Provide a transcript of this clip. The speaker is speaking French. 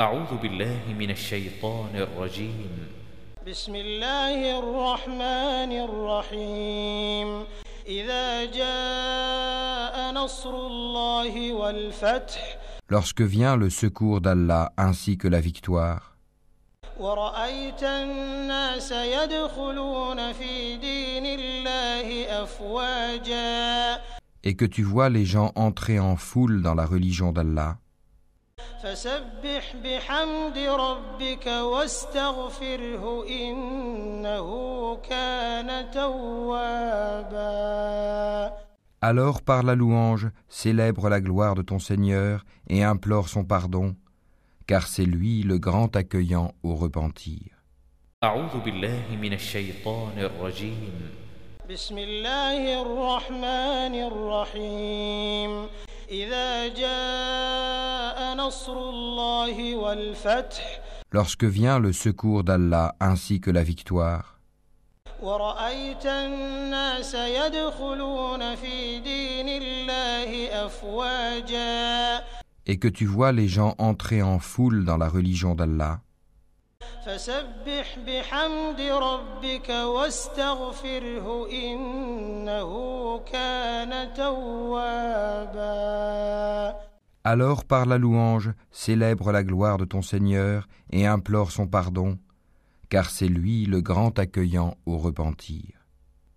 أعوذ بالله من الشيطان الرجيم بسم الله الرحمن الرحيم إذا جاء نصر الله والفتح Lorsque vient le secours d'Allah ainsi que la victoire, ورأيت الناس يدخلون في دين الله أفواجا et que tu vois les gens entrer en foule dans la religion d'Allah, فسبح بحمد ربك واستغفره إنه كان توابا alors par la louange célèbre la gloire de ton Seigneur et implore son pardon, car c'est lui le grand accueillant au repentir. أعوذ بالله من الشيطان الرجيم بسم الله الرحمن الرحيم إذا جاء نصر الله والفتح Lorsque vient le secours d'Allah ainsi que la victoire, ورأيت الناس يدخلون في دين الله أفواجا et que tu vois les gens entrer en foule dans la religion d'Allah, فسبح بحمد ربك واستغفره إنه كان توابا alors par la louange célèbre la gloire de ton Seigneur et implore son pardon, car c'est lui le grand accueillant au repentir.